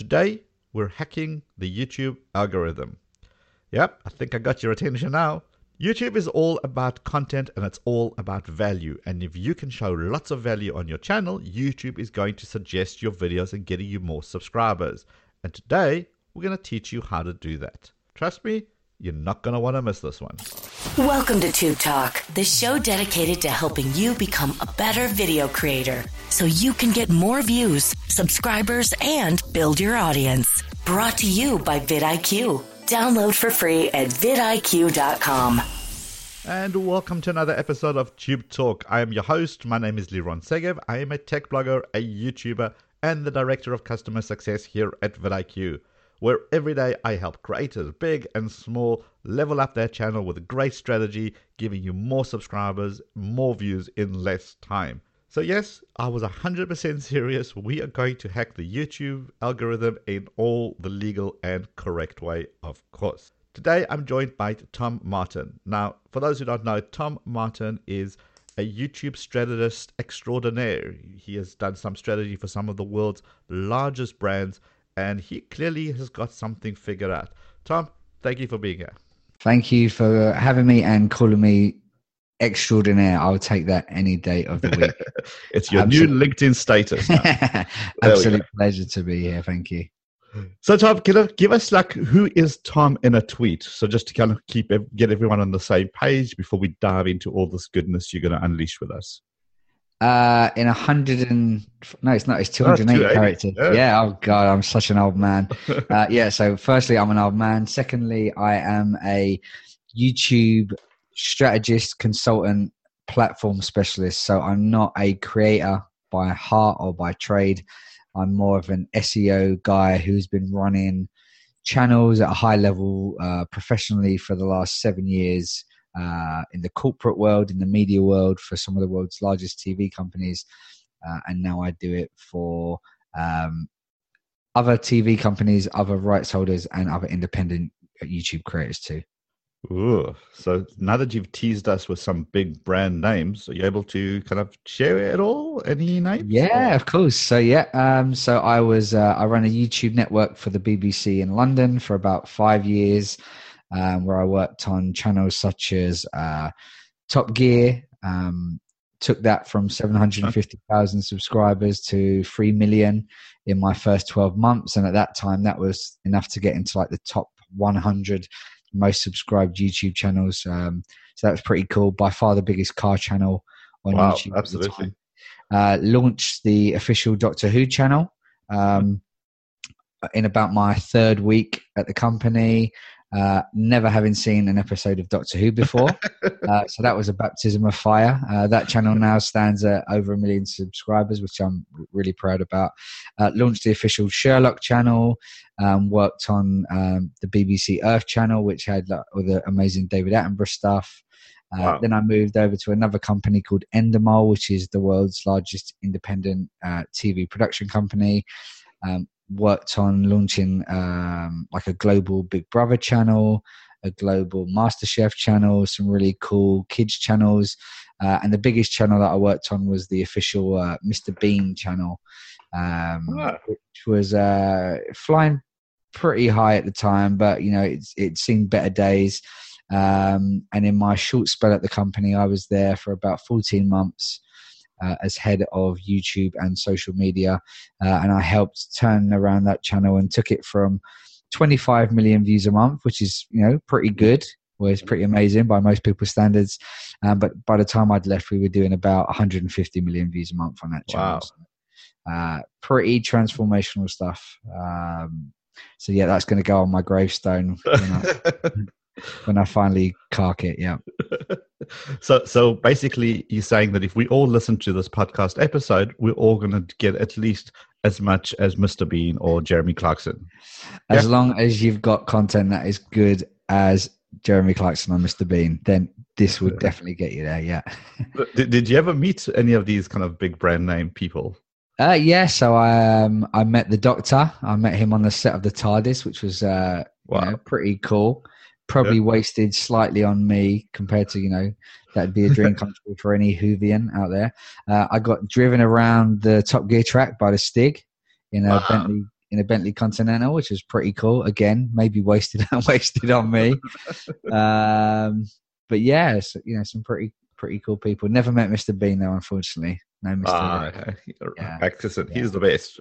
today we're hacking the YouTube algorithm. Yep, I think I got your attention now. YouTube is all about content and it's all about value. And if you can show lots of value on your channel, YouTube is going to suggest your videos and getting you more subscribers. And today, we're going to teach you how to do that. Trust me, you're not going to want to miss this one. Welcome to Tube Talk, the show dedicated to helping you become a better video creator so you can get more views, subscribers, and build your audience. Brought to you by vidIQ. Download for free at vidIQ.com. And welcome to another episode of Tube Talk. I am your host. My name is Liron Segev. I am a tech blogger, a YouTuber, and the Director of Customer Success here at vidIQ, where every day I help creators, big and small, level up their channel with a great strategy, giving you more subscribers, more views in less time. So, yes, I was 100% serious. We are going to hack the YouTube algorithm in all the legal and correct way, of course. Today, I'm joined by Tom Martin. Now, for those who don't know, Tom Martin is a YouTube strategist extraordinaire. He has done some strategy for some of the world's largest brands, and he clearly has got something figured out. Tom, thank you for being here. Thank you for having me and calling me extraordinaire. I'll take that any day of the week. it's your Absolute. new LinkedIn status. Absolute pleasure to be here. Thank you. So, Tom, can you give us like who is Tom in a tweet? So, just to kind of keep get everyone on the same page before we dive into all this goodness you're going to unleash with us. Uh, in a hundred and no, it's not. It's two hundred eight characters. Yeah. yeah. Oh God, I'm such an old man. uh, yeah. So, firstly, I'm an old man. Secondly, I am a YouTube strategist, consultant, platform specialist. So I'm not a creator by heart or by trade. I'm more of an SEO guy who's been running channels at a high level uh, professionally for the last seven years uh, in the corporate world, in the media world, for some of the world's largest TV companies. Uh, and now I do it for um, other TV companies, other rights holders, and other independent YouTube creators too. Ooh, so now that you've teased us with some big brand names, are you able to kind of share it at all? Any names? Yeah, or? of course. So yeah, um, so I was uh, I ran a YouTube network for the BBC in London for about five years, um, where I worked on channels such as uh, Top Gear. Um, took that from 750,000 subscribers to 3 million in my first 12 months and at that time that was enough to get into like the top 100 most subscribed YouTube channels. Um, so that was pretty cool. By far the biggest car channel on wow, YouTube. Absolutely. Uh, launched the official Doctor Who channel um, in about my third week at the company. Uh, never having seen an episode of Doctor Who before. uh, so that was a baptism of fire. Uh, that channel now stands at over a million subscribers, which I'm really proud about. Uh, launched the official Sherlock channel, um, worked on um, the BBC Earth channel, which had like, all the amazing David Attenborough stuff. Uh, wow. Then I moved over to another company called Endemol, which is the world's largest independent uh, TV production company. Um, worked on launching um, like a global Big Brother channel, a global MasterChef channel, some really cool kids channels, uh, and the biggest channel that I worked on was the official uh, Mr Bean channel, um, oh. which was uh, flying pretty high at the time, but you know it's it seen better days. Um, and in my short spell at the company, I was there for about 14 months uh, as head of YouTube and social media. Uh, and I helped turn around that channel and took it from 25 million views a month, which is, you know, pretty good. Was pretty amazing by most people's standards. Um, but by the time I'd left, we were doing about 150 million views a month on that channel. Wow. So, uh, pretty transformational stuff. Um, so yeah, that's going to go on my gravestone. when I finally cark it. Yeah. so, so basically, you're saying that if we all listen to this podcast episode, we're all going to get at least as much as Mr. Bean or Jeremy Clarkson. As yeah? long as you've got content that is good as Jeremy Clarkson or Mr. Bean, then this would definitely get you there. Yeah. did, did you ever meet any of these kind of big brand name people? Uh, yeah, so I um, I met the Doctor. I met him on the set of the TARDIS, which was uh, wow. you know, pretty cool probably yeah. wasted slightly on me compared to you know that'd be a dream come true for any Whovian out there. Uh, I got driven around the Top Gear track by the Stig in a wow. Bentley in a Bentley Continental, which was pretty cool. Again, maybe wasted wasted on me. um, but yeah, so, you know, some pretty pretty cool people. Never met Mr. Bean though, unfortunately. No, Mr. Ah, Yeah. excellent. Yeah. He's the best.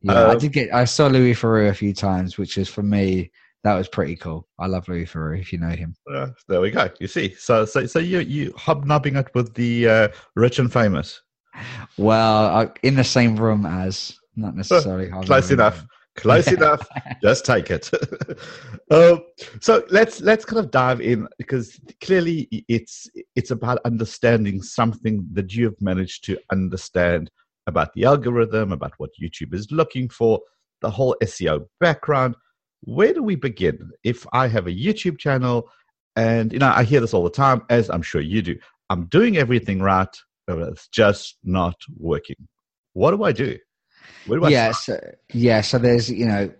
Yeah, I Um, did get. I saw Louis Theroux a few times, which is for me that was pretty cool. I love Louis Theroux. If you know him, Uh, there we go. You see, so so so you you hobnobbing it with the uh, rich and famous. well, I, in the same room as not necessarily Close enough. Close enough. Just take it. um, so let's let's kind of dive in because clearly it's it's about understanding something that you have managed to understand about the algorithm, about what YouTube is looking for, the whole SEO background. Where do we begin? If I have a YouTube channel, and you know I hear this all the time, as I'm sure you do. I'm doing everything right, but it's just not working. What do I do? Where do I yeah, so, yeah. So there's, you know,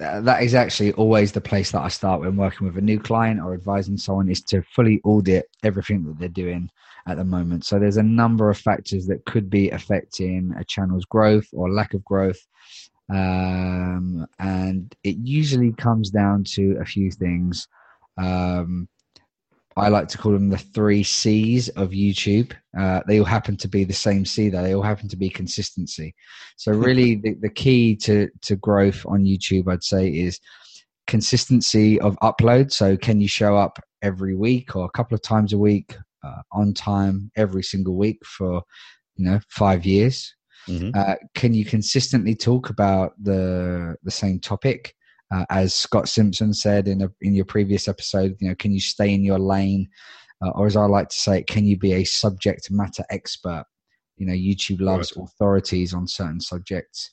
uh, that is actually always the place that I start when working with a new client or advising someone is to fully audit everything that they're doing at the moment. So there's a number of factors that could be affecting a channel's growth or lack of growth. Um, and it usually comes down to a few things. Um, I like to call them the three C's of YouTube. Uh, they all happen to be the same C, though. They all happen to be consistency. So really, the, the key to to growth on YouTube, I'd say, is consistency of upload. So can you show up every week or a couple of times a week uh, on time every single week for you know five years? Mhm. Uh, can you consistently talk about the the same topic? Uh, as Scott Simpson said in a, in your previous episode, you know, can you stay in your lane, uh, or as I like to say, can you be a subject matter expert? You know, YouTube loves authorities on certain subjects.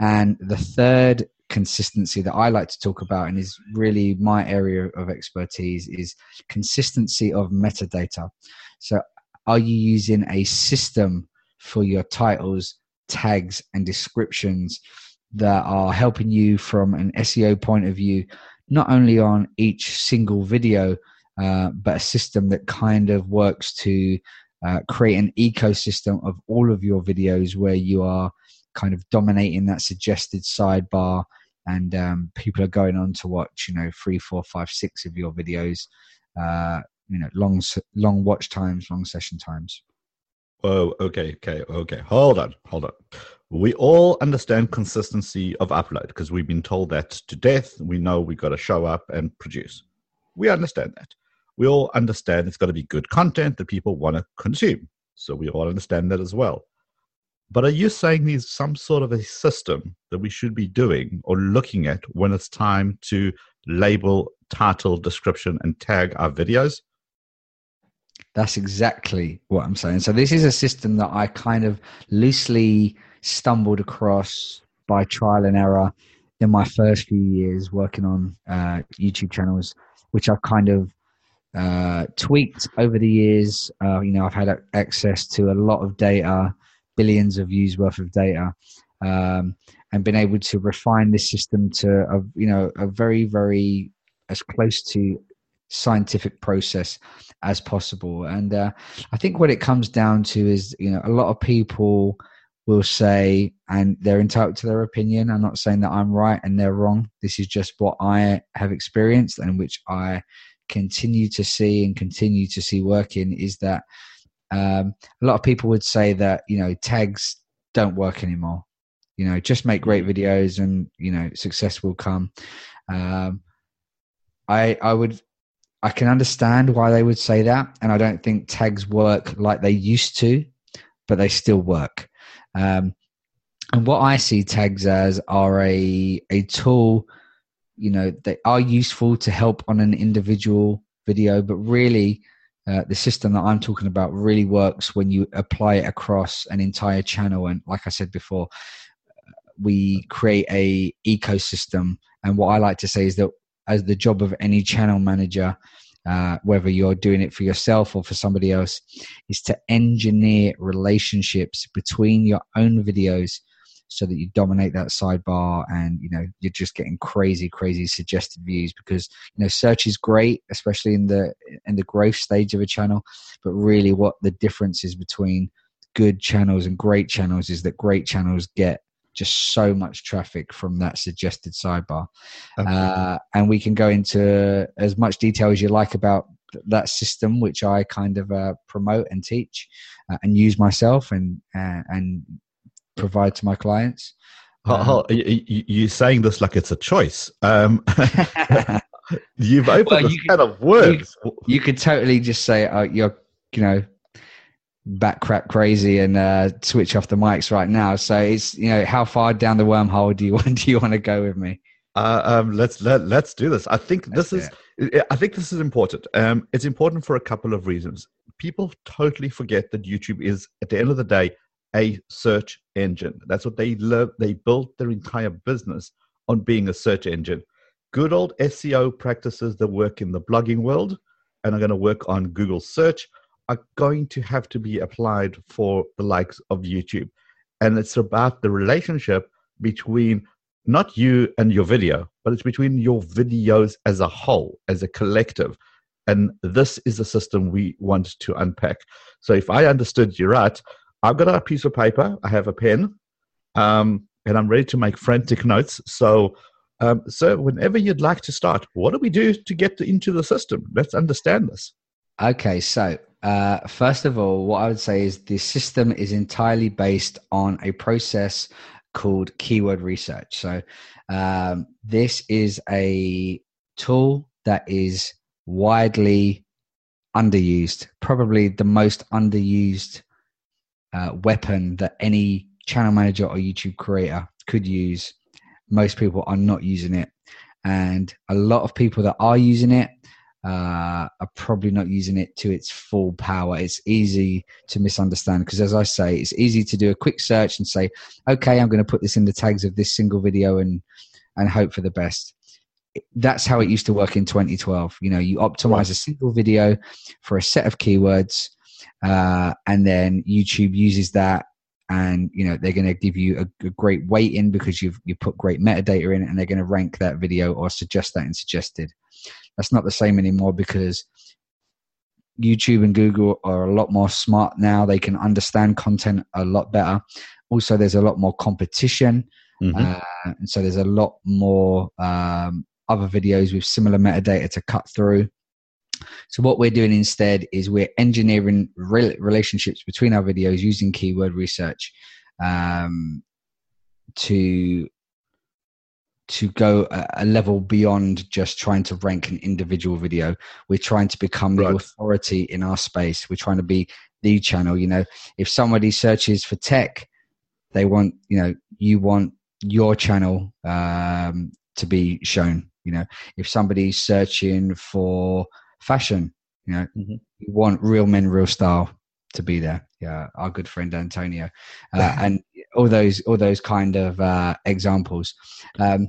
And the third consistency that I like to talk about, and is really my area of expertise, is consistency of metadata. So, are you using a system for your titles, tags, and descriptions that are helping you from an SEO point of view, not only on each single video, uh, but a system that kind of works to uh, create an ecosystem of all of your videos where you are kind of dominating that suggested sidebar and um, people are going on to watch you know three four five six of your videos uh, you know long long watch times long session times Oh, okay, okay, okay. Hold on, hold on. We all understand consistency of upload because we've been told that to death. We know we've got to show up and produce. We understand that. We all understand it's got to be good content that people want to consume. So we all understand that as well. But are you saying there's some sort of a system that we should be doing or looking at when it's time to label, title, description, and tag our videos? That's exactly what I'm saying. So this is a system that I kind of loosely stumbled across by trial and error in my first few years working on uh, YouTube channels, which I've kind of uh, tweaked over the years. Uh, you know, I've had access to a lot of data, billions of views worth of data, um, and been able to refine this system to a you know a very very as close to scientific process as possible. And uh, I think what it comes down to is, you know, a lot of people will say, and they're entitled to their opinion. I'm not saying that I'm right and they're wrong. This is just what I have experienced and which I continue to see and continue to see working is that um, a lot of people would say that, you know, tags don't work anymore. You know, just make great videos and, you know, success will come. Um, I, I would I can understand why they would say that, and I don't think tags work like they used to, but they still work. Um, and what I see tags as are a a tool, you know, they are useful to help on an individual video, but really, uh, the system that I'm talking about really works when you apply it across an entire channel. And like I said before, we create a ecosystem. And what I like to say is that as the job of any channel manager, uh, whether you're doing it for yourself or for somebody else, is to engineer relationships between your own videos so that you dominate that sidebar and you know you're just getting crazy crazy suggested views because you know search is great especially in the in the growth stage of a channel. But really what the difference is between good channels and great channels is that great channels get just so much traffic from that suggested sidebar. Uh, and we can go into as much detail as you like about that system, which I kind of uh, promote and teach uh, and use myself and uh, and provide to my clients. Um, you, are saying this like it's a choice. Um, you've opened well, this kind of words. You, you, could totally just say, oh, you're, you know, back crap crazy and uh, switch off the mics right now. So it's, you know, how far down the wormhole do you want, do you want to go with me? Uh, um, let's let let's do this. I think let's this is I think this is important. Um, it's important for a couple of reasons. People totally forget that YouTube is, at the end of the day, a search engine. That's what they love. They built their entire business on being a search engine. Good old SEO practices that work in the blogging world and are going to work on Google search are going to have to be applied for the likes of YouTube. And it's about the relationship between not you and your video, but it's between your videos as a whole, as a collective. And this is the system we want to unpack. So if I understood you right, I've got a piece of paper, I have a pen, um, and I'm ready to make frantic notes. So, um, so whenever you'd like to start, what do we do to get into the system? Let's understand this. Okay, so uh, first of all, what I would say is the system is entirely based on a process called keyword research. So, um, this is a tool that is widely underused, probably the most underused uh, weapon that any channel manager or YouTube creator could use. Most people are not using it. And a lot of people that are using it uh, are probably not using it to its full power. It's easy to misunderstand because, as I say, it's easy to do a quick search and say, okay, I'm going to put this in the tags of this single video and, and hope for the best. That's how it used to work in 2012. You know, you optimize a single video for a set of keywords uh, and then YouTube uses that, and you know they're going to give you a, a, great weight in because you've you put great metadata in, and they're going to rank that video or suggest that in suggested. That's not the same anymore because YouTube and Google are a lot more smart now. They can understand content a lot better. Also, there's a lot more competition, mm-hmm. uh, and so there's a lot more um, other videos with similar metadata to cut through. So what we're doing instead is we're engineering re- relationships between our videos using keyword research um, to to go a, a, level beyond just trying to rank an individual video. We're trying to become the authority in our space. We're trying to be the channel. You know, if somebody searches for tech, they want you know you want your channel um, to be shown. You know, if somebody's searching for fashion. You know, mm-hmm. you want real men, real style to be there. Yeah, our good friend Antonio, uh, and all those all those kind of uh, examples. Um,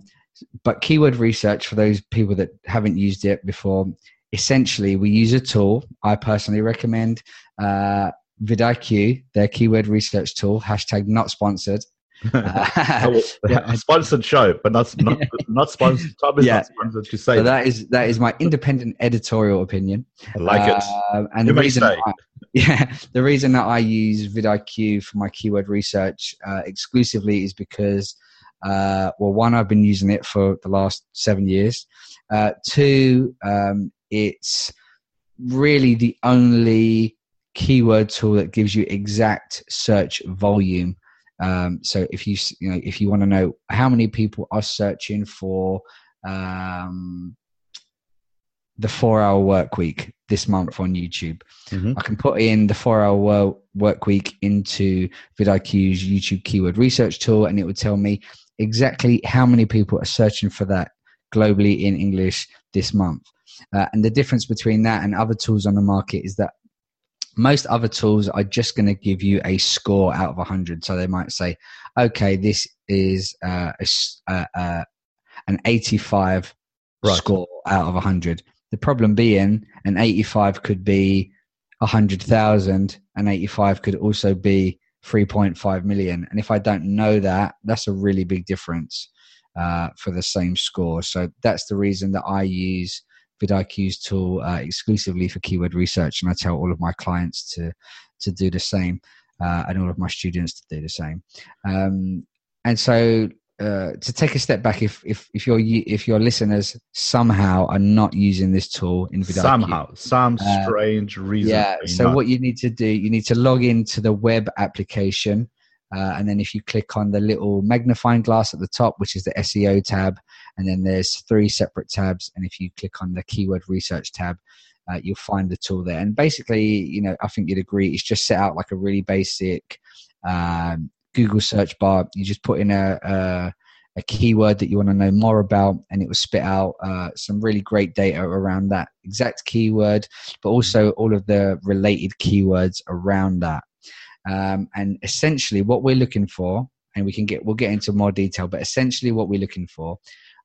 but keyword research for those people that haven't used it before, essentially we use a tool. I personally recommend uh, vidIQ, their keyword research tool. Hashtag not sponsored. Uh, yeah. sponsored show, but not not, not sponsored. Tom is yeah. not sponsored to say so that is that is my independent editorial opinion. I like uh, it. And you the reason, I, yeah, the reason that I use vidIQ for my keyword research uh, exclusively is because, uh, well, one, I've been using it for the last seven years. Uh, two, um, it's really the only keyword tool that gives you exact search volume um, so if you you know if you want to know how many people are searching for um, the four hour work week this month on YouTube. Mm-hmm. I can put in the four hour work week into vidIQ's YouTube keyword research tool and it would tell me exactly how many people are searching for that globally in English this month. Uh, and the difference between that and other tools on the market is that most other tools are just going to give you a score out of 100 so they might say okay this is uh, a, uh, uh, an 85 right. score out of 100 the problem being an 85 could be 100,000 and 85 could also be 3.5 million. And if i don't know that that's a really big difference uh, for the same score. So that's the reason that i use vidIQ's tool uh, exclusively for keyword research, and I tell all of my clients to to do the same, uh, and all of my students to do the same. Um, and so uh, to take a step back, if if if your if your listeners somehow are not using this tool in VidIQ, somehow some uh, strange reason. Yeah. So not. what you need to do, you need to log into the web application, uh, and then if you click on the little magnifying glass at the top, which is the SEO tab, and then there's three separate tabs, and if you click on the keyword research tab. Uh, you'll find the tool there, and basically, you know, I think you'd agree. It's just set out like a really basic um, Google search bar. You just put in a, a, a keyword that you want to know more about, and it will spit out uh, some really great data around that exact keyword, but also all of the related keywords around that. Um, and essentially, what we're looking for, and we can get we'll get into more detail, but essentially, what we're looking for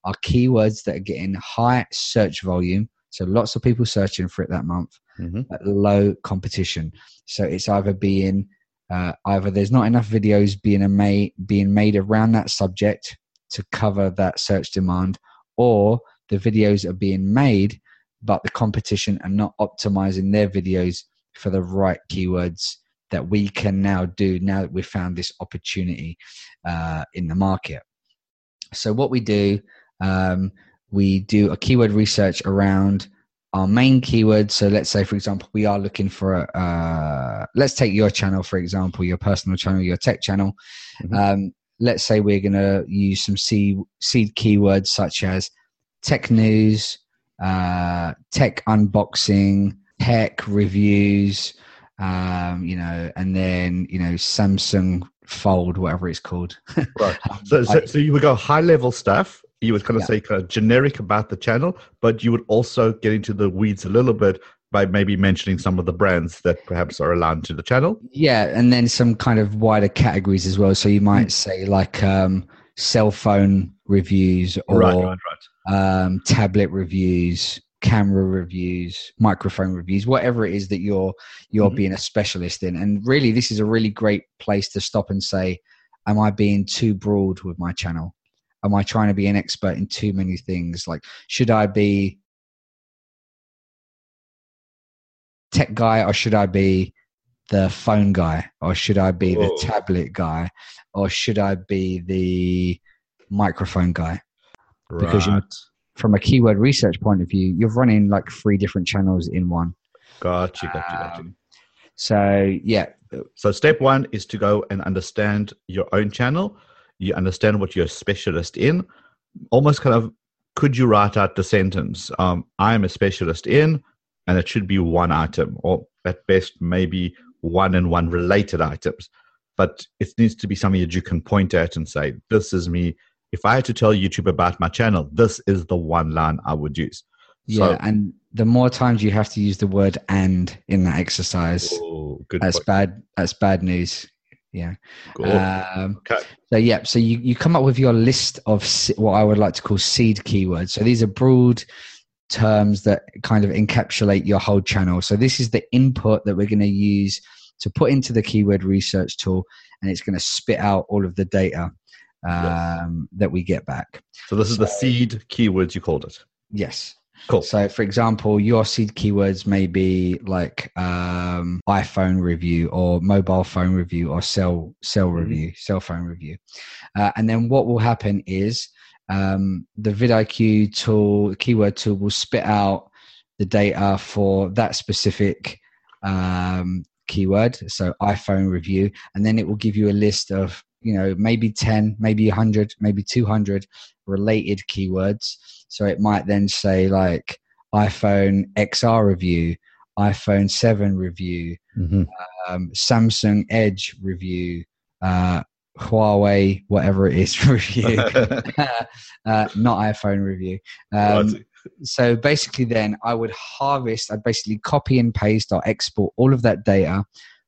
are keywords that are getting high search volume. So lots of people searching for it that month, mm-hmm. at low competition. So it's either being uh, either there's not enough videos being made being made around that subject to cover that search demand, or the videos are being made, but the competition are not optimizing their videos for the right keywords that we can now do now that we've found this opportunity uh, in the market. So, what we do, um, we do a keyword research around our main keywords. So let's say, for example, we are looking for a, uh, let's take your channel, for example, your personal channel, your tech channel. Mm-hmm. Um, let's say we're going to use some seed, seed keywords such as tech news, uh, tech unboxing, tech reviews, um, you know, and then, you know, Samsung Fold, whatever it's called. right. So, so, so you would go high level stuff you would kind of yeah. say kind of generic about the channel, but you would also get into the weeds a little bit by maybe mentioning some of the brands that perhaps are allowed to the channel. Yeah, and then some kind of wider categories as well. So you might mm. say like um, cell phone reviews or right, right, right. Um, tablet reviews, camera reviews, microphone reviews, whatever it is that you're you're mm-hmm. being a specialist in. And really, this is a really great place to stop and say, "Am I being too broad with my channel?" Am I trying to be an expert in too many things? Like, should I be tech guy or should I be the phone guy or should I be Whoa. the tablet guy or should I be the microphone guy? Right. Because you from a keyword research point of view, you're running like three different channels in one. Gotcha, gotcha, gotcha. Um, so yeah. So step one is to go and understand your own channel you understand what you're a specialist in almost kind of could you write out the sentence um, i'm a specialist in and it should be one item or at best maybe one and one related items. But it needs to be something that you can point at and say this is me. If i had to tell youtube about my channel this is the one line i would use. Yeah so, and the more times you have to use the word and in that exercise oh, that's point. bad that's bad news yeah. Cool. Um, okay. So yeah, so you, you come up with your list of what I would like to call seed keywords. So these are broad terms that kind of encapsulate your whole channel. So this is the input that we're going to use to put into the keyword research tool, and it's going to spit out all of the data um, yes. that we get back. So this is so, the seed keywords you called it. Yes. Cool. So, for example, your seed keywords may be like um, iPhone review or mobile phone review or cell cell mm-hmm. review, cell phone review, uh, and then what will happen is um, the vidIQ tool, keyword tool, will spit out the data for that specific um, keyword. So iPhone review, and then it will give you a list of you know maybe 10 maybe 100 maybe 200 related keywords. So it might then say like iphone xr review iphone 7 review mm-hmm. um, samsung edge review uh, huawei whatever it is review uh, not iphone review. Um, so basically then i would harvest i'd basically copy and paste or export all of that data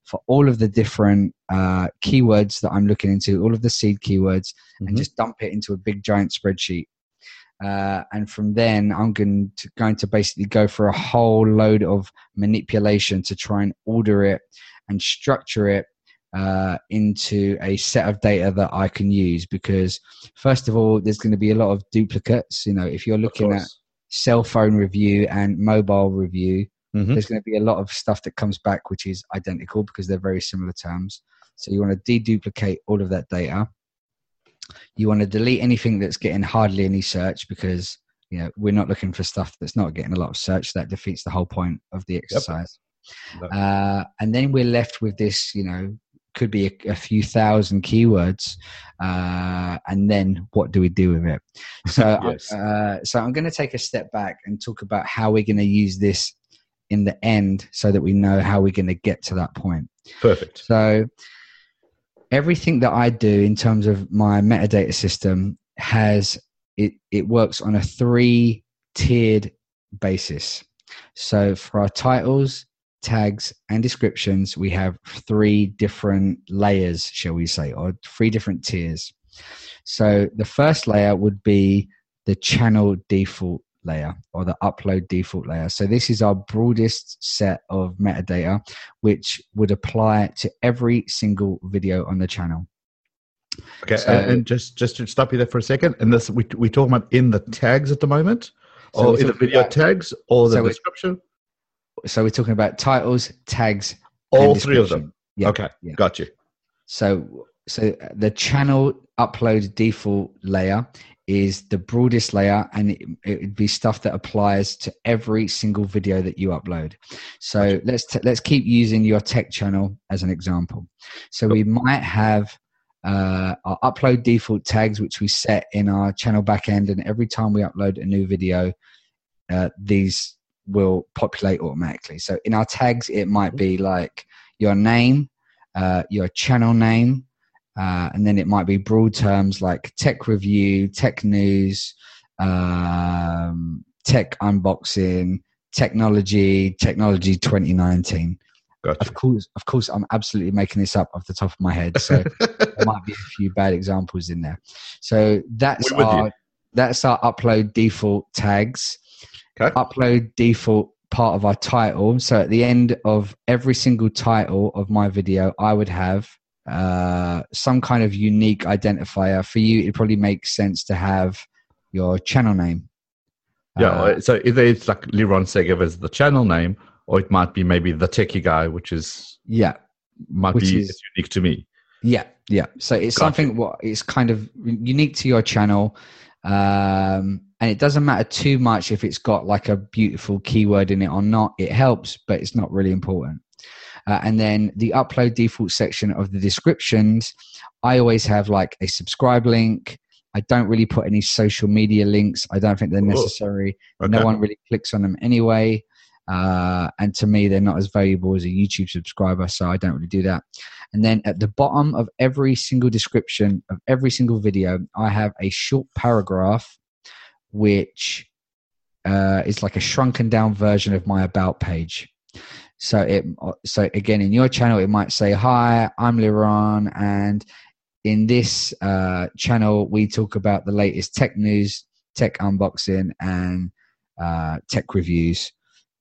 for all of the different uh, keywords that I'm looking into, all of the seed keywords, mm-hmm. and just dump it into a big giant spreadsheet. Uh, and from then, I'm going to, going to basically go for a whole load of manipulation to try and order it and structure it uh, into a set of data that I can use. Because first of all, there's going to be a lot of duplicates. You know, if you're looking at cell phone review and mobile review, Mm-hmm. There's going to be a lot of stuff that comes back which is identical because they're very similar terms. So you want to deduplicate all of that data. You want to delete anything that's getting hardly any search because you know we're not looking for stuff that's not getting a lot of search. That defeats the whole point of the exercise. Yep. Uh, and then we're left with this, you know, could be a, a few thousand keywords, uh, and then what do we do with it? So, Yes. uh, so I'm going to take a step back and talk about how we're going to use this in the end, so that we know how we're going to get to that point. Perfect. So everything that I do in terms of my metadata system has it it works on a three tiered basis. So for our titles, tags and descriptions, we have three different layers, shall we say, or three different tiers. So the first layer would be the channel default layer or the upload default layer. So this is our broadest set of metadata which would apply to every single video on the channel. Okay, So- and, just just to stop you there for a second, and this we we talking about in the tags at the moment, So or in the video about- tags, or the so description, So we're talking about titles, tags, all three of them. Yeah, okay, yeah. got you. So so the channel upload default layer is the broadest layer and it, it would be stuff that applies to every single video that you upload. So let's t- let's keep using your tech channel as an example. So we might have uh, our upload default tags, which we set in our channel backend, and every time we upload a new video, uh, these will populate automatically. So in our tags, it might be like your name, uh, your channel name, uh, and then it might be broad terms like tech review, tech news, um, tech unboxing, technology, technology 2019. Got Of course, of course, I'm absolutely making this up off the top of my head, so there might be a few bad examples in there. So that's We're you. our that's our upload default tags. Okay. Upload default part of our title. So at the end of every single title of my video, I would have uh, some kind of unique identifier. For you, it probably makes sense to have your channel name. Yeah, Uh, so either it's like Liron Segev as the channel name, or it might be maybe the techie guy, which is yeah. might Which be is- unique to me. Yeah, yeah. So it's Gotcha. something what it's kind of unique to your channel, um, and it doesn't matter too much if it's got like a beautiful keyword in it or not. It helps, but it's not really important. Uh, and then the upload default section of the descriptions, I always have like a subscribe link. I don't really put any social media links. I don't think they're Cool. necessary. Okay. No one really clicks on them anyway. Uh, and to me, they're not as valuable as a YouTube subscriber, so I don't really do that. And then at the bottom of every single description of every single video, I have a short paragraph which uh, is like a shrunken down version of my about page. So it so again in your channel it might say hi I'm Liron and in this uh, channel we talk about the latest tech news, tech unboxing and uh, tech reviews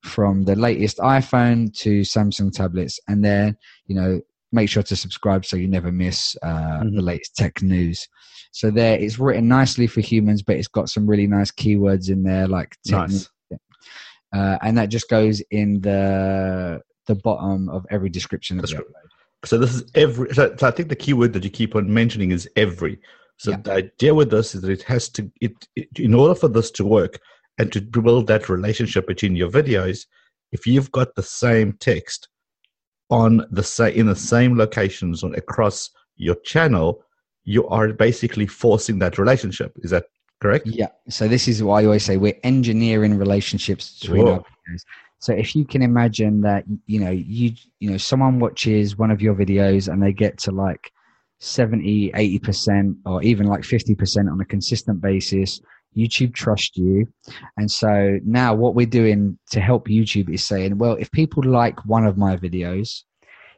from the latest iPhone to Samsung tablets and then you know make sure to subscribe so you never miss uh, the Mhm. latest tech news. So there, it's written nicely for humans, but it's got some really nice keywords in there, like tech Nice. Uh, and that just goes in the the bottom of every description Descrip- So this is every. So, I think the keyword that you keep on mentioning is every. So Yeah. the idea with this is that it has to. It, it in order for this to work and to build that relationship between your videos, if you've got the same text on the sa- in the same locations on across your channel, you are basically forcing that relationship. Is that correct? Yeah. So this is why I always say we're engineering relationships between Whoa. our videos. So if you can imagine that you know you you know someone watches one of your videos and they get to like 70 80% or even like 50% on a consistent basis youtube trust you and so now what we're doing to help youtube is saying well if people like one of my videos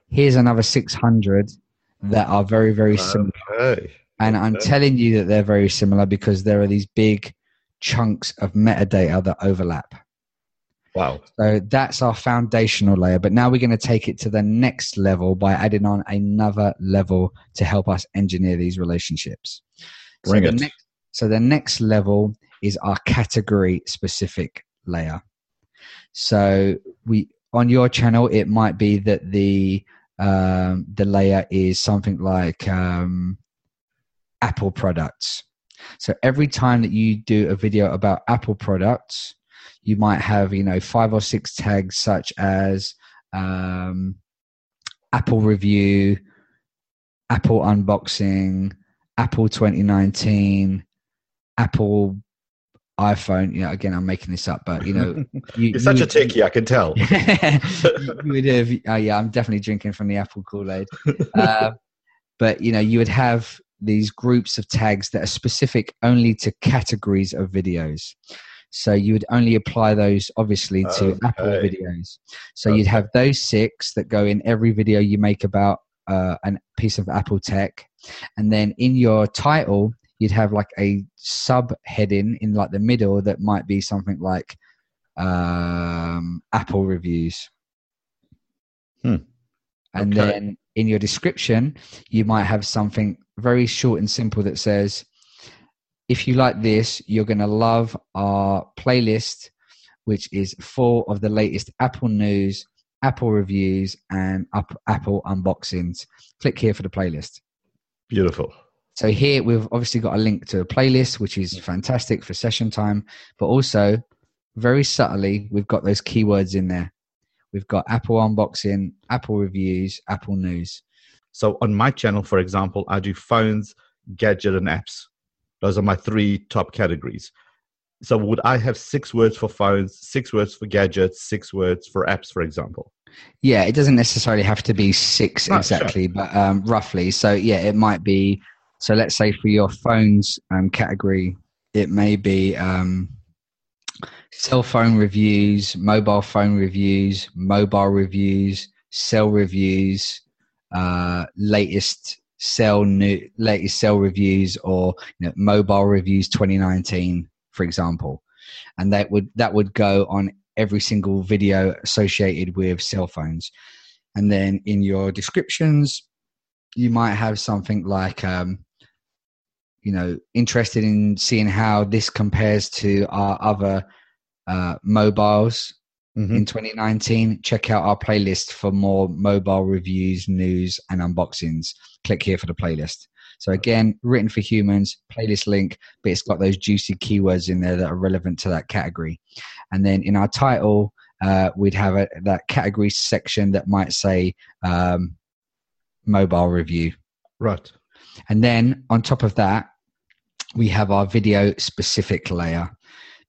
here's another 600 that are very very similar Okay. And I'm telling you that they're very similar because there are these big chunks of metadata that overlap. Wow. So that's our foundational layer. But now we're going to take it to the next level by adding on another level to help us engineer these relationships. Bring so it. The next, so the next level is our category specific layer. So we on your channel, it might be that the um, the layer is something like um, Apple products. So every time that you do a video about Apple products, you might have, you know, five or six tags such as um, Apple review, Apple unboxing, Apple 2019, Apple iPhone. You know, again, I'm making this up, but you know, you, You're such a techie, I can tell. you would have, oh yeah, I'm definitely drinking from the Apple Kool Aid. Uh, but you know, you would have these groups of tags that are specific only to categories of videos. So you would only apply those, obviously, to Okay. Apple videos. So Okay. you'd have those six that go in every video you make about uh, a piece of Apple tech, and then in your title you'd have like a subheading in like the middle that might be something like um, Apple reviews. Hmm. And Okay. then in your description, you might have something very short and simple that says, if you like this, you're going to love our playlist, which is full of the latest Apple news, Apple reviews, and up, Apple unboxings. Click here for the playlist. Beautiful. So here we've obviously got a link to a playlist, which is fantastic for session time, but also very subtly, we've got those keywords in there. We've got Apple unboxing, Apple reviews, Apple news. So on my channel, for example, I do phones, gadget, and apps. Those are my three top categories. So would I have six words for phones, six words for gadgets, six words for apps, for example? Yeah, it doesn't necessarily have to be six No, sure. exactly, but um, roughly. So yeah, it might be. So let's say for your phones um, category, it may be um, cell phone reviews, mobile phone reviews, mobile reviews, cell reviews, uh, latest cell new latest cell reviews, or you know, mobile reviews 2019, for example, and that would that would go on every single video associated with cell phones. And then in your descriptions, you might have something like, um, you know, interested in seeing how this compares to our other uh, mobiles Mhm. in 2019. Check out our playlist for more mobile reviews, news, and unboxings. Click here for the playlist. So again, written for humans, playlist link, but it's got those juicy keywords in there that are relevant to that category. And then in our title, uh, we'd have a, that category section that might say um, mobile review. Right. And then on top of that, we have our video specific layer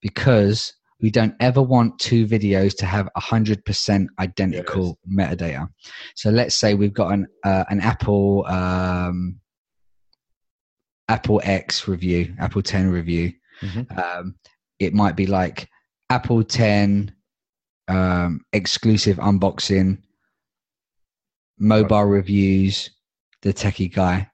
because we don't ever want two videos to have 100% identical metadata. So let's say we've got an, uh, an Apple um, Apple X review, Apple 10 review. Mhm. Um, it might be like Apple 10 um, exclusive unboxing, mobile reviews, the techie guy.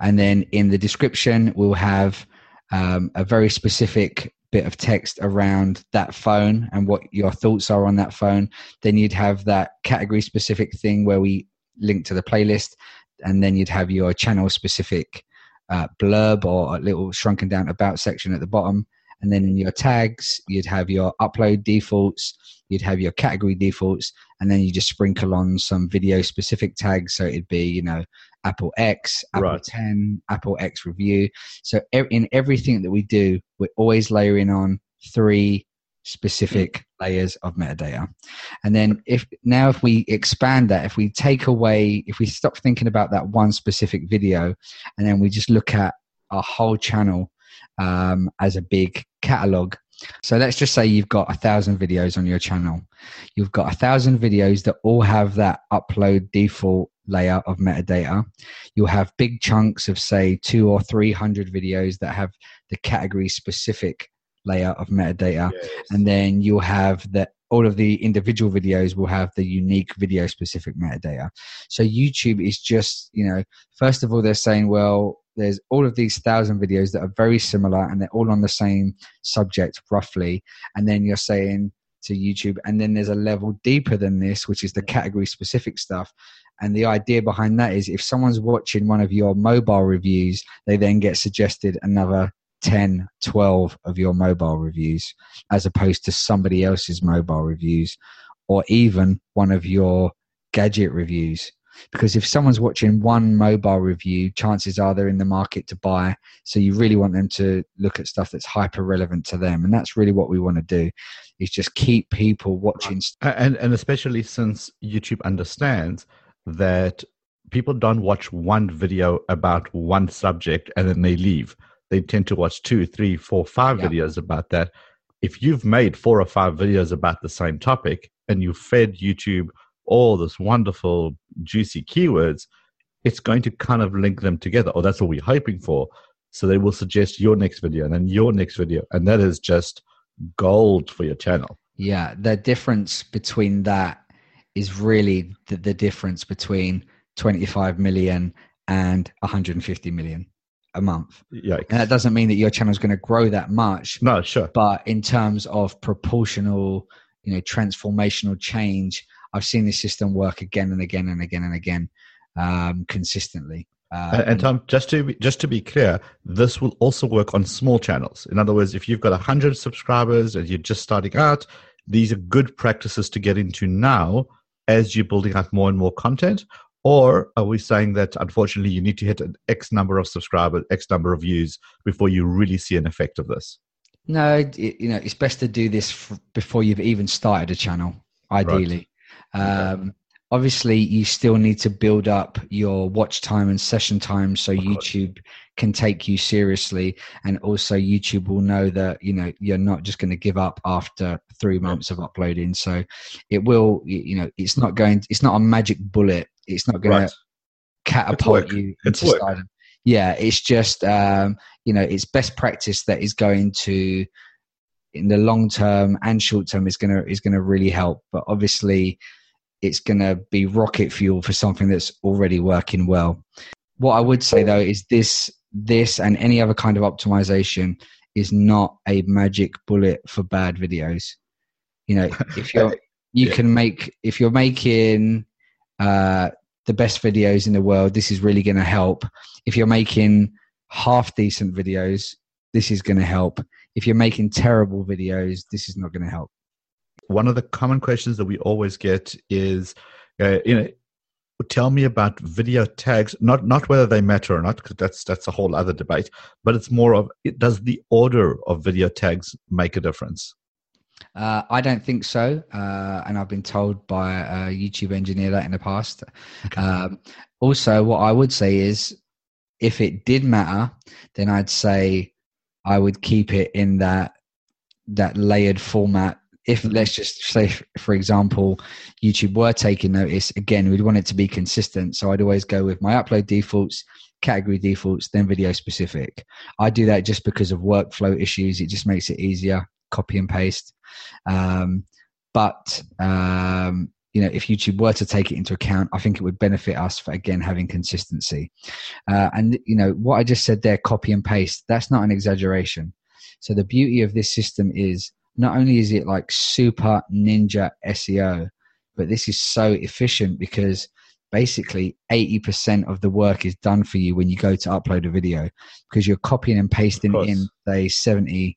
And then in the description, we'll have um, a very specific bit of text around that phone and what your thoughts are on that phone. Then you'd have that category specific thing where we link to the playlist. And then you'd have your channel specific uh, blurb or a little shrunken down about section at the bottom. And then in your tags, you'd have your upload defaults, you'd have your category defaults, and then you just sprinkle on some video specific tags. So it'd be, you know, Apple X, Apple Right. 10, Apple X review. So in everything that we do, we're always layering on three specific layers of metadata. And then if now if we expand that, if we take away, if we stop thinking about that one specific video, and then we just look at our whole channel um, as a big catalog. So let's just say you've got a thousand videos on your channel. You've got a thousand videos that all have that upload default layer of metadata. You'll have big chunks of say two or three hundred videos that have the category specific layer of metadata and then you'll have that all of the individual videos will have the unique video specific metadata so youtube is just you know first of all they're saying well there's all of these thousand videos that are very similar and they're all on the same subject roughly. And then you're saying to youtube and then there's a level deeper than this which is the category specific stuff. And the idea behind that is if someone's watching one of your mobile reviews they then get suggested another 10, 12 of your mobile reviews as opposed to somebody else's mobile reviews or even one of your gadget reviews because if someone's watching one mobile review, chances are they're in the market to buy. So you really want them to look at stuff that's hyper relevant to them, and that's really what we want to do. Is just keep people watching. And and especially since YouTube understands that people don't watch one video about one subject and then they leave. They tend to watch two, three, four, five yeah. videos about that. If you've made four or five videos about the same topic and you fed YouTube all this wonderful, juicy keywords, it's going to kind of link them together. Or that's what we're hoping for. So they will suggest your next video and then your next video. And that is just gold for your channel. Yeah. The difference between that is really the, the difference between 25 million and 150 million a month. Yeah. And that doesn't mean that your channel is going to grow that much. No, sure. But in terms of proportional, you know, transformational change, I've seen this system work again and again and again and again um, consistently. Uh, and Tom, just to be, just to be clear, this will also work on small channels. In other words, if you've got hundred subscribers and you're just starting out, these are good practices to get into now as you're building up more and more content. Or are we saying that unfortunately you need to hit an X number of subscribers, X number of views before you really see an effect of this? No, it, you know it's best to do this f- before you've even started a channel. Ideally, right. Um, obviously, you still need to build up your watch time and session time so YouTube can take you seriously, and also YouTube will know that you know you're not just going to give up after three months of uploading. So it will, you know, it's not going, it's not a magic bullet. It's not going right. to catapult you into stardom. Yeah, it's just um, you know, it's best practice that is going to in the long term and short term is gonna is gonna really help. But obviously it's going to be rocket fuel for something that's already working well. What I would say though is this this and any other kind of optimization is not a magic bullet for bad videos. You know, if you're you yeah. can make if you're making uh, the best videos in the world, this is really going to help. If you're making half decent videos, this is going to help. If you're making terrible videos, this is not going to help one of the common questions that we always get is, uh, you know, tell me about video tags. Not not whether they matter or not, because that's that's a whole other debate. But it's more of does the order of video tags make a difference? Uh, I don't think so, uh, and I've been told by a YouTube engineer that in the past. Okay. Um, also, what I would say is, if it did matter, then I'd say I would keep it in that that layered format if let's just say for example youtube were taking notice again we'd want it to be consistent. So i'd always go with my upload defaults category defaults then video specific. I do that just because of workflow issues. It just makes it easier copy and paste. Um, but um, you know if youtube were to take it into account i think it would benefit us for again having consistency. Uh, and you know what i just said there copy and paste that's not an exaggeration. So the beauty of this system is not only is it like super ninja SEO, but this is so efficient because basically 80% of the work is done for you when you go to upload a video because you're copying and pasting in say 70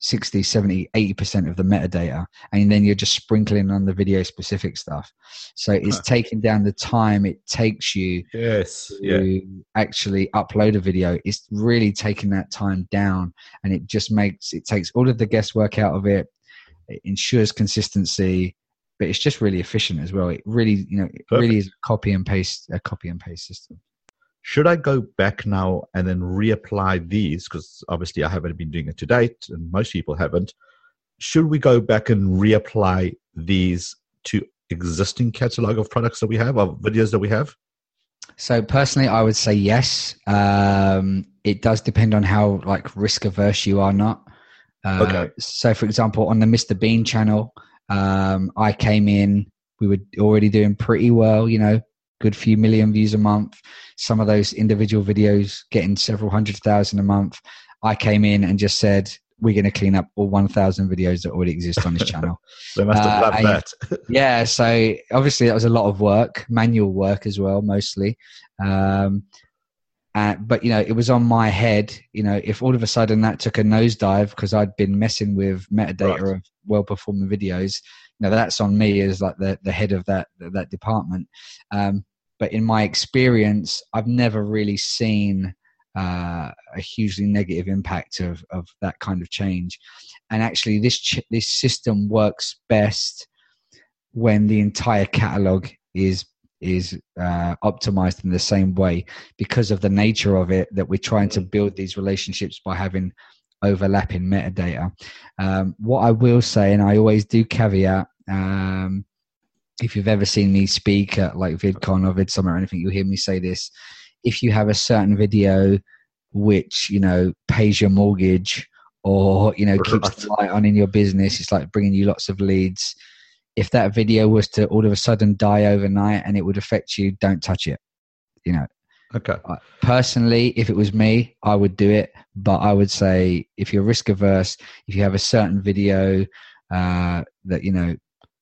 60 70 80% of the metadata and then you're just sprinkling on the video specific stuff so it's huh. taking down the time it takes you yes to yeah. actually upload a video it's really taking that time down and it just makes it takes all of the guesswork out of it it ensures consistency but it's just really efficient as well it really you know it Perfect. really is a copy and paste a copy and paste system should I go back now and then reapply these? Because obviously I haven't been doing it to date, and most people haven't. Should we go back and reapply these to existing catalog of products that we have, of videos that we have? So personally, I would say yes. Um, it does depend on how like risk averse you are not. Uh, okay. So, for example, on the Mr. Bean channel, um, I came in. We were already doing pretty well, you know, good few million views a month. Some of those individual videos getting several hundred thousand a month. I came in and just said, we're going to clean up all 1,000 videos that already exist on this channel. they must have loved uh, that. yeah, so obviously that was a lot of work, manual work as well, mostly. Um, uh, but you know, it was on my head. You know, if all of a sudden that took a nosedive because I'd been messing with metadata right. of well-performing videos, know, that's on me as like the, the head of that that department. Um, but in my experience, I've never really seen uh, a hugely negative impact of of that kind of change. And actually, this ch- this system works best when the entire catalog is is uh, optimized in the same way because of the nature of it that we're trying to build these relationships by having overlapping metadata. Um, what I will say, and I always do caveat, um, if you've ever seen me speak at like VidCon or VidSummit or anything, you'll hear me say this. If you have a certain video which you know pays your mortgage or you know keeps the light on in your business, it's like bringing you lots of leads. If that video was to all of a sudden die overnight and it would affect you, don't touch it. You know, Okay. Personally, if it was me, I would do it. But I would say if you're risk averse, if you have a certain video uh, that you know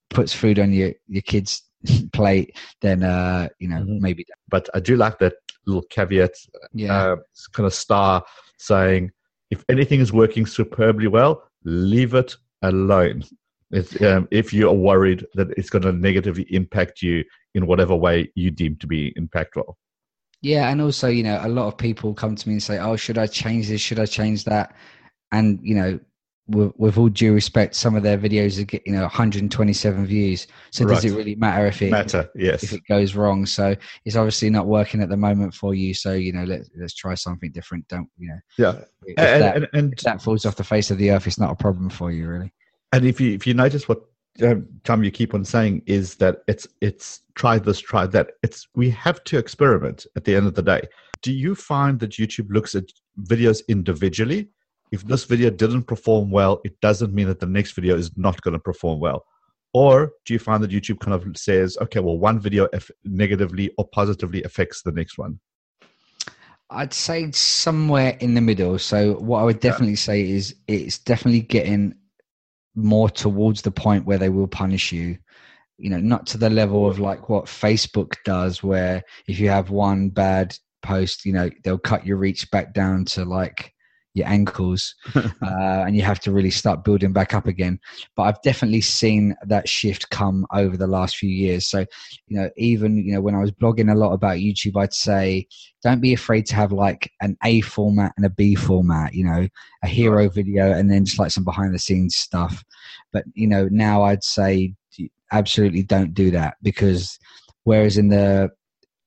puts food on your your kid's plate, then uh, you know mm-hmm. maybe. But I do like that little caveat. Yeah. Uh, kind of star saying if anything is working superbly well, leave it alone. Um, if you are worried that it's going to negatively impact you in whatever way you deem to be impactful. Yeah, and also, you know, a lot of people come to me and say, "Oh, should I change this? Should I change that?" And you know, with, with all due respect, some of their videos are get you know 127 views. So right. does it really matter if it matter? Yes. If it goes wrong, so it's obviously not working at the moment for you. So you know, let's let's try something different. Don't you know? Yeah. If, and, that, and, and, if that falls off the face of the earth, it's not a problem for you, really. And if you if you notice what Uh, Tom, you keep on saying is that it's it's try this, try that. It's we have to experiment at the end of the day. Do you find that YouTube looks at videos individually? If this video didn't perform well, it doesn't mean that the next video is not going to perform well. Or do you find that YouTube kind of says, okay, well, one video negatively or positively affects the next one? I'd say somewhere in the middle. So what I would definitely yeah. say is it's definitely getting more towards the point where they will punish you. You know not to the level of like what facebook does where if you have one bad post you know they'll cut your reach back down to like your ankles uh, and you have to really start building back up again. But i've definitely seen that shift come over the last few years. So you know even you know when i was blogging a lot about youtube i'd say don't be afraid to have like an a format and a b format you know a hero video and then just like some behind the scenes stuff. But you know now i'd say absolutely don't do that because whereas in the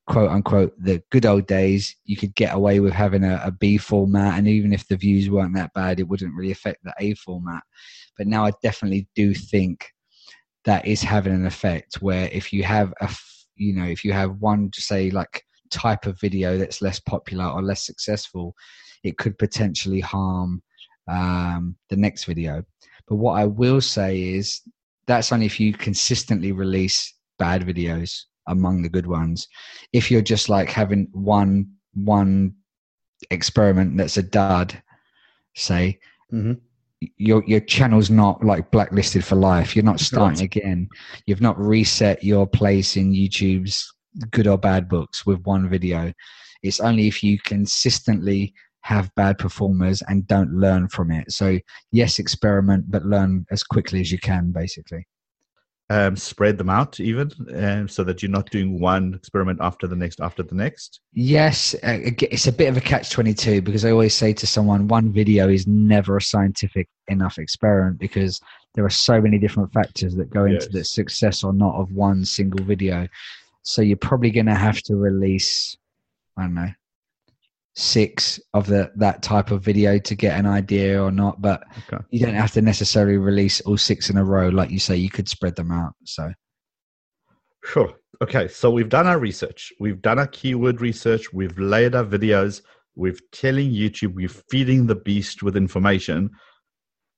quote unquote the good old days you could get away with having a, a B format and even if the views weren't that bad it wouldn't really affect the A format. But now I definitely do think that is having an effect where if you have a you know if you have one to say like type of video that's less popular or less successful it could potentially harm um, the next video. But what I will say is that's only if you consistently release bad videos among the good ones. If you're just like having one one experiment that's a dud, say, mm-hmm. your your channel's not like blacklisted for life. You're not starting right. again. You've not reset your place in YouTube's good or bad books with one video. It's only if you consistently have bad performers and don't learn from it. So yes, experiment, but learn as quickly as you can, basically um, spread them out even um, so that you're not doing one experiment after the next after the next yes uh, it's a bit of a catch 22 because i always say to someone one video is never a scientific enough experiment because there are so many different factors that go into yes. the success or not of one single video so you're probably going to have to release i don't know six of the that type of video to get an idea or not but okay. you don't have to necessarily release all six in a row like you say you could spread them out so. Sure. Okay so we've done our research. We've done our keyword research. We've laid our videos. We're telling youtube we're feeding the beast with information.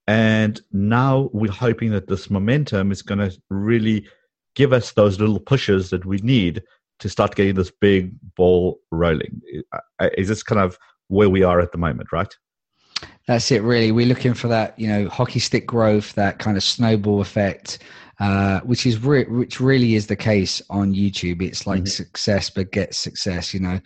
And now we're hoping that this momentum is going to really give us those little pushes that we need to start getting this big ball rolling. Is this kind of where we are at the moment, right? That's it, really. We're looking for that, you know, hockey stick growth, that kind of snowball effect, uh, which is re- which really is the case on YouTube. It's like mm-hmm. success begets success. You know,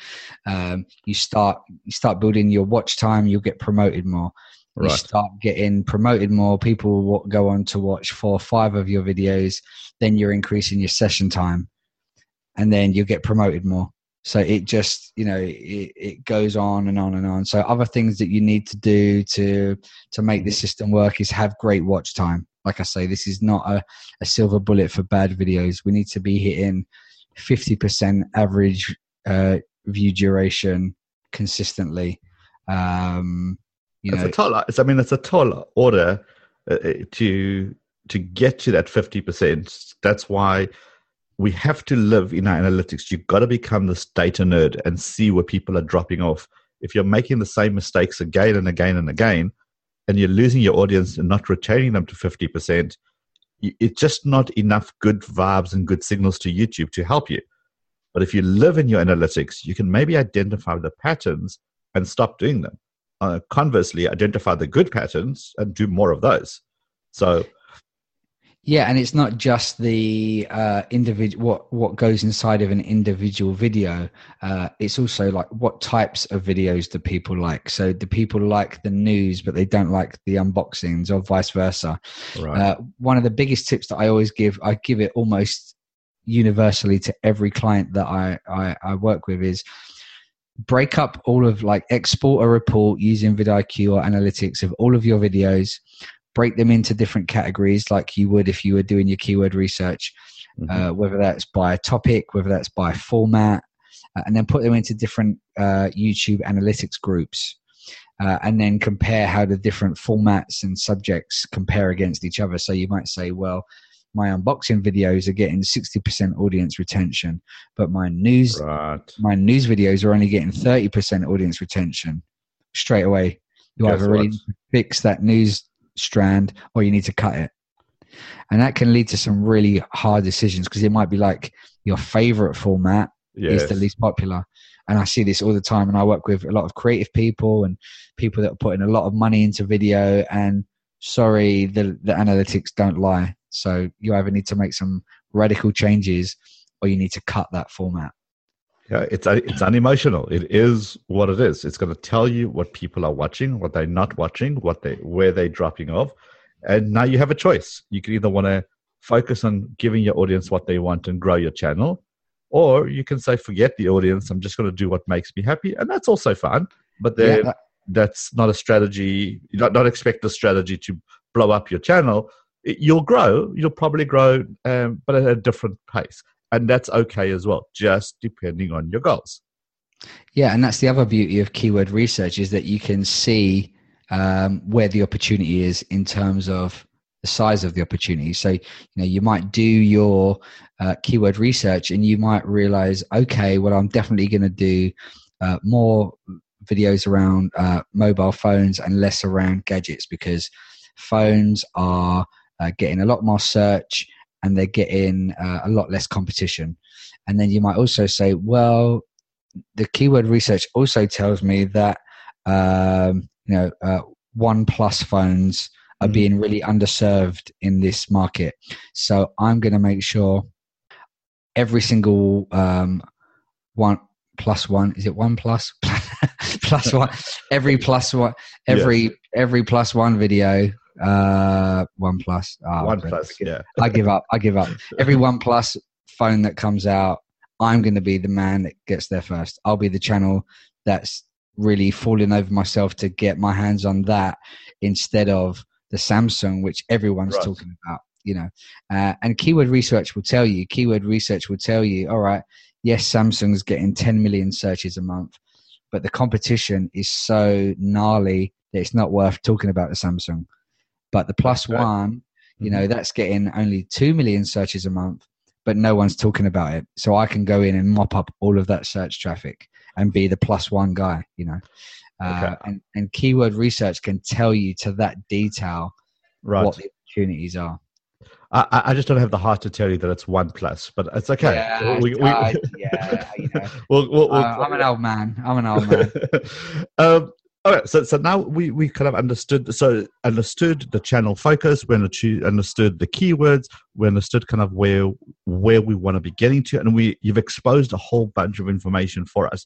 um, you start you start building your watch time, you'll get promoted more. Right. You start getting promoted more. People will go on to watch four or five of your videos. Then you're increasing your session time and then you'll get promoted more. So it just, you know, it, it goes on and on and on. So other things that you need to do to to make this system work is have great watch time. Like I say, this is not a, a silver bullet for bad videos. We need to be hitting 50% average uh, view duration consistently. Um, you it's know, a tall. I mean, it's a tall order uh, uh to to get to that fifty percent. That's why we have to live in our analytics. You've got to become this data nerd and see where people are dropping off. If you're making the same mistakes again and again and again, and you're losing your audience and not retaining them to fifty percent, it's just not enough good vibes and good signals to YouTube to help you. But if you live in your analytics, you can maybe identify the patterns and stop doing them. Uh, conversely, identify the good patterns and do more of those. So, yeah, and it's not just the uh, individual what what goes inside of an individual video. Uh, it's also like what types of videos do people like. So, do people like the news but they don't like the unboxings, or vice versa? Right. Uh, one of the biggest tips that I always give, I give it almost universally to every client that I, I, I work with is break up all of like export a report using vidIQ or analytics of all of your videos, break them into different categories like you would if you were doing your keyword research, mm-hmm. uh, whether that's by topic, whether that's by format, uh, and then put them into different uh, YouTube analytics groups. Uh, and then compare how the different formats and subjects compare against each other. So you might say, well, my unboxing videos are getting 60% audience retention but my news right. my news videos are only getting 30% audience retention straight away you Guess either really fix that news strand or you need to cut it and that can lead to some really hard decisions because it might be like your favorite format yes. is the least popular and i see this all the time and i work with a lot of creative people and people that are putting a lot of money into video and sorry the, the analytics don't lie so you either need to make some radical changes or you need to cut that format. Yeah, it's it's unemotional. It is what it is. It's going to tell you what people are watching, what they're not watching, what they where they're dropping off, and now you have a choice. You can either want to focus on giving your audience what they want and grow your channel, or you can say, forget the audience. I'm just going to do what makes me happy, and that's also fun. But then yeah, that- that's not a strategy. You don't, not expect the strategy to blow up your channel you'll grow. You'll probably grow, um, but at a different pace, and that's okay as well. Just depending on your goals. Yeah, and that's the other beauty of keyword research is that you can see um, where the opportunity is in terms of the size of the opportunity. So you know you might do your uh, keyword research and you might realize, okay, well I'm definitely going to do uh, more videos around uh, mobile phones and less around gadgets because phones are uh, getting a lot more search and they're getting uh, a lot less competition. And then you might also say, well, the keyword research also tells me that um, you know uh, OnePlus phones are mm-hmm. being really underserved in this market. So I'm going to make sure every single um, one plus one is it one plus plus one every plus one every every plus one video uh, One Plus. Oh, One Plus. Yeah. I give up. I give up. Every One Plus phone that comes out, I'm going to be the man that gets there first. I'll be the channel that's really falling over myself to get my hands on that instead of the Samsung, which everyone's right. talking about. You know, uh, and keyword research will tell you. Keyword research will tell you. All right, yes, Samsung's getting 10 million searches a month, but the competition is so gnarly that it's not worth talking about the Samsung. But the plus okay. one, you know, mm-hmm. that's getting only 2 million searches a month, but no one's talking about it. So I can go in and mop up all of that search traffic and be the plus one guy, you know. Uh, and, and keyword research can tell you to that detail right. what the opportunities are. I, I, just don't have the heart to tell you that it's one plus, but it's okay. Yeah, we, we, uh, yeah you know. we'll, we'll, we'll, uh, I'm an old man. I'm an old man. um, Okay, so so now we, we kind of understood so understood the channel focus, we understood the keywords, we understood kind of where where we want to be getting to, and we you've exposed a whole bunch of information for us.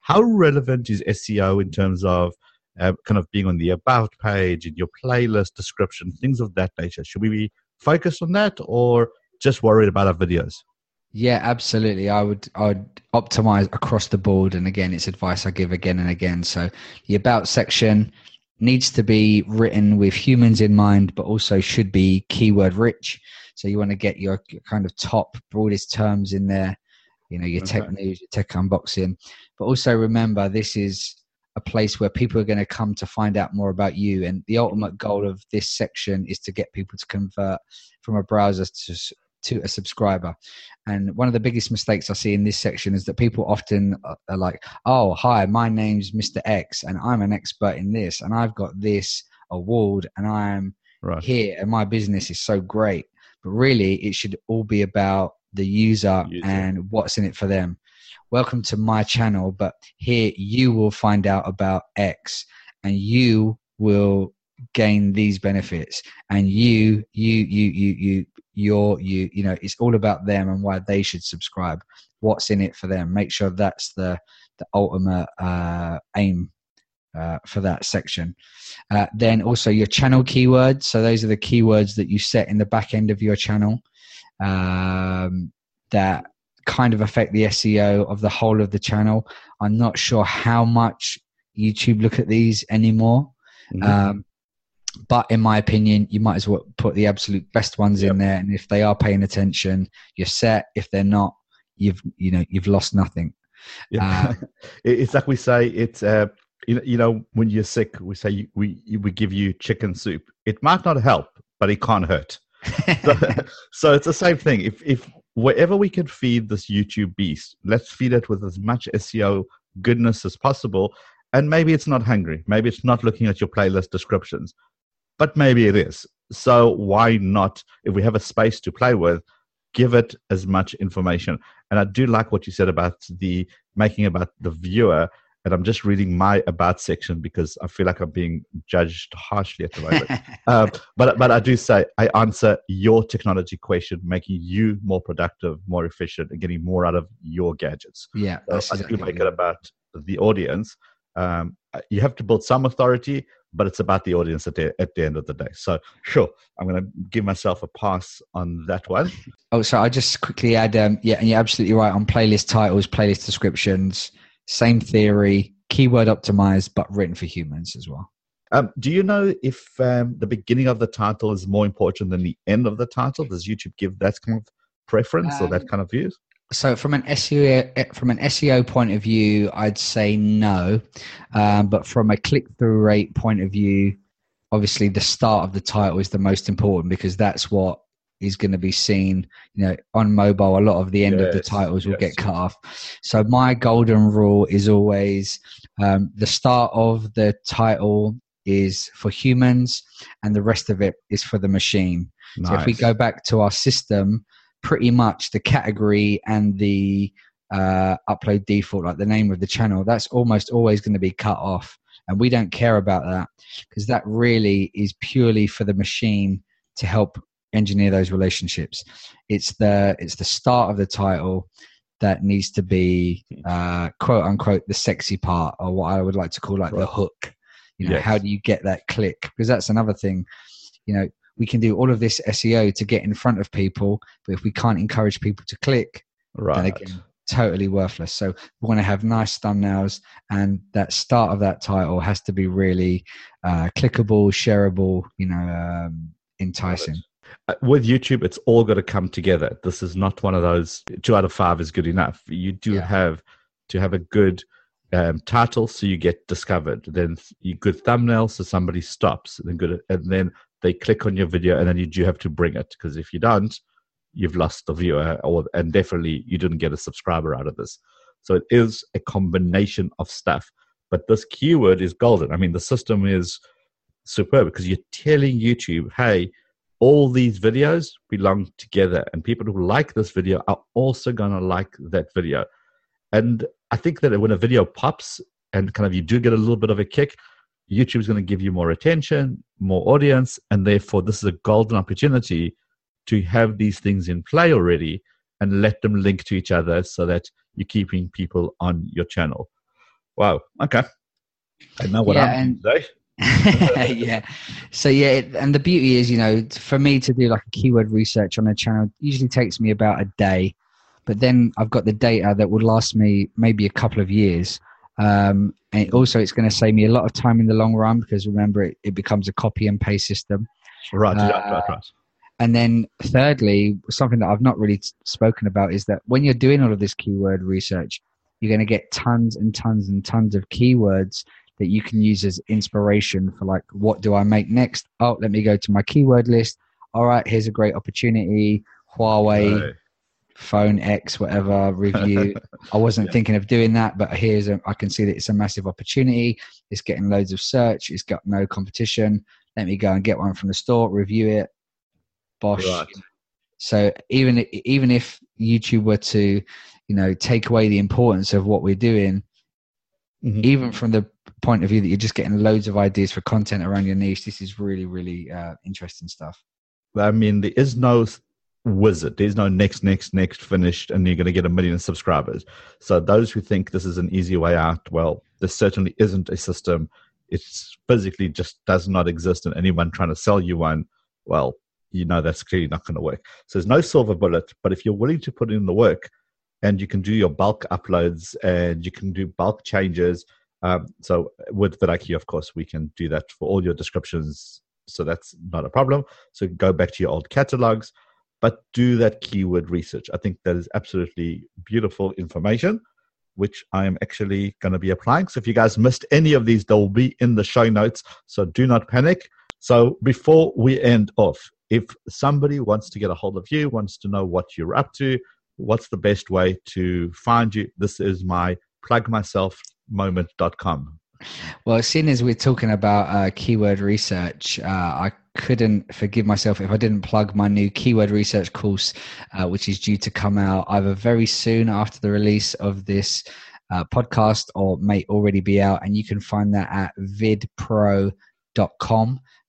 How relevant is SEO in terms of uh, kind of being on the about page, in your playlist description, things of that nature? Should we be focused on that, or just worried about our videos? Yeah, absolutely. I would I would optimize across the board and again it's advice I give again and again. So the about section needs to be written with humans in mind but also should be keyword rich. So you want to get your, your kind of top broadest terms in there, you know, your okay. tech news, your tech unboxing. But also remember this is a place where people are going to come to find out more about you and the ultimate goal of this section is to get people to convert from a browser to to a subscriber. And one of the biggest mistakes I see in this section is that people often uh, are like, oh, hi, my name's Mr. X, and I'm an expert in this, and I've got this award, and I'm right. here, and my business is so great. But really, it should all be about the user, user and what's in it for them. Welcome to my channel, but here you will find out about X, and you will gain these benefits. And you you you you you your you you know it's all about them and why they should subscribe. What's in it for them? Make sure that's the the ultimate uh, aim uh, for that section. Uh, then also your channel keywords. So those are the keywords that you set in the back end of your channel um, that kind of affect the seo of the whole of the channel. I'm not sure how much youtube look at these anymore. Mm-hmm. um, but in my opinion, you might as well put the absolute best ones yep. in there. And if they are paying attention, you're set. If they're not, you've you know you've lost nothing. Yeah. Uh, it's like we say. It's uh, you know, you know when you're sick, we say we we give you chicken soup. It might not help, but it can't hurt. so, so it's the same thing. If if wherever we can feed this YouTube beast, let's feed it with as much SEO goodness as possible. And maybe it's not hungry. Maybe it's not looking at your playlist descriptions but maybe it is. So why not, if we have a space to play with, give it as much information? And I do like what you said about the making about the viewer. And I'm just reading my about section because I feel like I'm being judged harshly at the moment. um, but but I do say I answer your technology question, making you more productive, more efficient, and getting more out of your gadgets. Yeah, so I exactly do make it about the audience. Um, you have to build some authority, but it's about the audience at the, at the end of the day. So, sure, I'm going to give myself a pass on that one. Oh, so I just quickly add, um, yeah, and you're absolutely right on playlist titles, playlist descriptions, same theory, keyword optimized, but written for humans as well. Um, do you know if um, the beginning of the title is more important than the end of the title? Does YouTube give that kind of preference or that um, kind of views? So from an SEO from an SEO point of view, I'd say no, um, but from a click through rate point of view, obviously the start of the title is the most important because that's what is going to be seen. You know, on mobile, a lot of the end yes, of the titles will yes. get cut off. So my golden rule is always um, the start of the title is for humans, and the rest of it is for the machine. Nice. So if we go back to our system pretty much the category and the uh, upload default, like the name of the channel, that's almost always going to be cut off. And we don't care about that because that really is purely for the machine to help engineer those relationships. It's the it's the start of the title that needs to be uh, quote unquote the sexy part, or what I would like to call like right. the hook. You know, yes. how do you get that click? Because that's another thing. You know, we can do all of this SEO to get in front of people, but if we can't encourage people to click, right. then again, totally worthless. So we want to have nice thumbnails, and that start of that title has to be really uh, clickable, shareable, you know, um, enticing. Uh, with YouTube, it's all got to come together. This is not one of those two out of five is good enough. You do yeah. have to have a good um, title so you get discovered. Then you good thumbnail so somebody stops. And then good, and then they click on your video and then you do have to bring it because if you don't you've lost the viewer or and definitely you didn't get a subscriber out of this. So it is a combination of stuff but this keyword is golden. I mean the system is superb because you're telling youtube hey all these videos belong together and people who like this video are also going to like that video. And i think that when a video pops and kind of you do get a little bit of a kick YouTube is going to give you more attention, more audience, and therefore this is a golden opportunity to have these things in play already and let them link to each other so that you're keeping people on your channel. Wow. Okay. I know what yeah, I'm and- yeah. So yeah, it, and the beauty is, you know, for me to do like a keyword research on a channel usually takes me about a day but then I've got the data that would last me maybe a couple of years. Um, and also, it's going to save me a lot of time in the long run because remember, it, it becomes a copy and paste system. Right, Uh, right, right, right. And then, thirdly, something that I've not really spoken about is that when you're doing all of this keyword research, you're going to get tons and tons and tons of keywords that you can use as inspiration for, like, what do I make next? Oh, let me go to my keyword list. All right, here's a great opportunity. Huawei Right. Phone X, whatever review. I wasn't Yeah. thinking of doing that, but here's a, I can see that it's a massive opportunity. It's getting loads of search. It's got no competition. Let me go and get one from the store, review it. Bosh. Right. So even even if YouTube were to, you know, take away the importance of what we're doing, Mhm. even from the point of view that you're just getting loads of ideas for content around your niche, this is really really uh, interesting stuff. I mean, there is no wizard. There's no next, next, next finished, and you're going to get a million subscribers. So those who think this is an easy way out, well, this certainly isn't a system. It's physically just does not exist, and anyone trying to sell you one, well, you know that's clearly not going to work. So there's no silver bullet. But if you're willing to put in the work, and you can do your bulk uploads and you can do bulk changes. Um, so with vidIQ, of course, we can do that for all your descriptions. So that's not a problem. So go back to your old catalogs, but do that keyword research. I think that is absolutely beautiful information, which I am actually going to be applying. So if you guys missed any of these, they will be in the show notes. So do not panic. So before we end off, if somebody wants to get a hold of you, wants to know what you're up to, what's the best way to find you? This is my plugmyselfmoment.com. Well, seeing as we're talking about uh, keyword research, uh, I couldn't forgive myself if I didn't plug my new keyword research course, uh, which is due to come out either very soon after the release of this uh, podcast or may already be out. And you can find that at vidpro.com.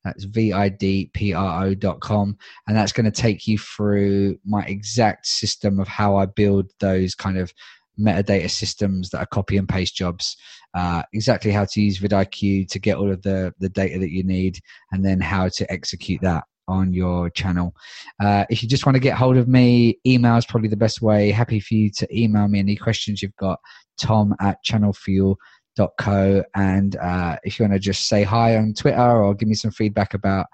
That's V I D P R O.com. And that's going to take you through my exact system of how I build those kind of metadata systems that are copy and paste jobs uh, exactly how to use vidIQ to get all of the, the data that you need, and then how to execute that on your channel. Uh, if you just want to get hold of me, email is probably the best way. Happy for you to email me any questions you've got, tom at channelfuel.co. And uh, if you want to just say hi on Twitter or give me some feedback about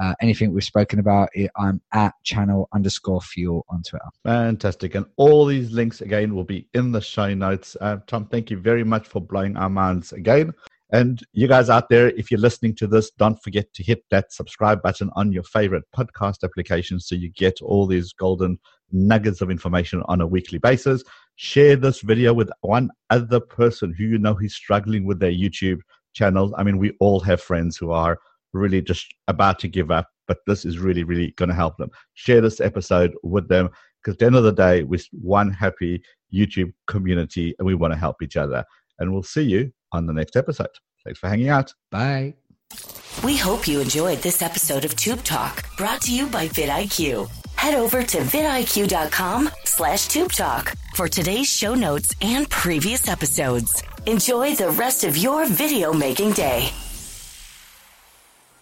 uh, anything we've spoken about, I'm at channel underscore fuel on Twitter. Fantastic. And all these links again will be in the show notes. Uh, Tom, thank you very much for blowing our minds again. And you guys out there, if you're listening to this, don't forget to hit that subscribe button on your favorite podcast application so you get all these golden nuggets of information on a weekly basis. Share this video with one other person who you know who's struggling with their YouTube channels. I mean, we all have friends who are really just about to give up, but this is really, really going to help them. Share this episode with them because at the end of the day, we're one happy YouTube community and we want to help each other. And we'll see you on the next episode. Thanks for hanging out. Bye. We hope you enjoyed this episode of Tube Talk, brought to you by vidIQ. Head over to vidIQ.com slash Tube Talk for today's show notes and previous episodes. Enjoy the rest of your video making day.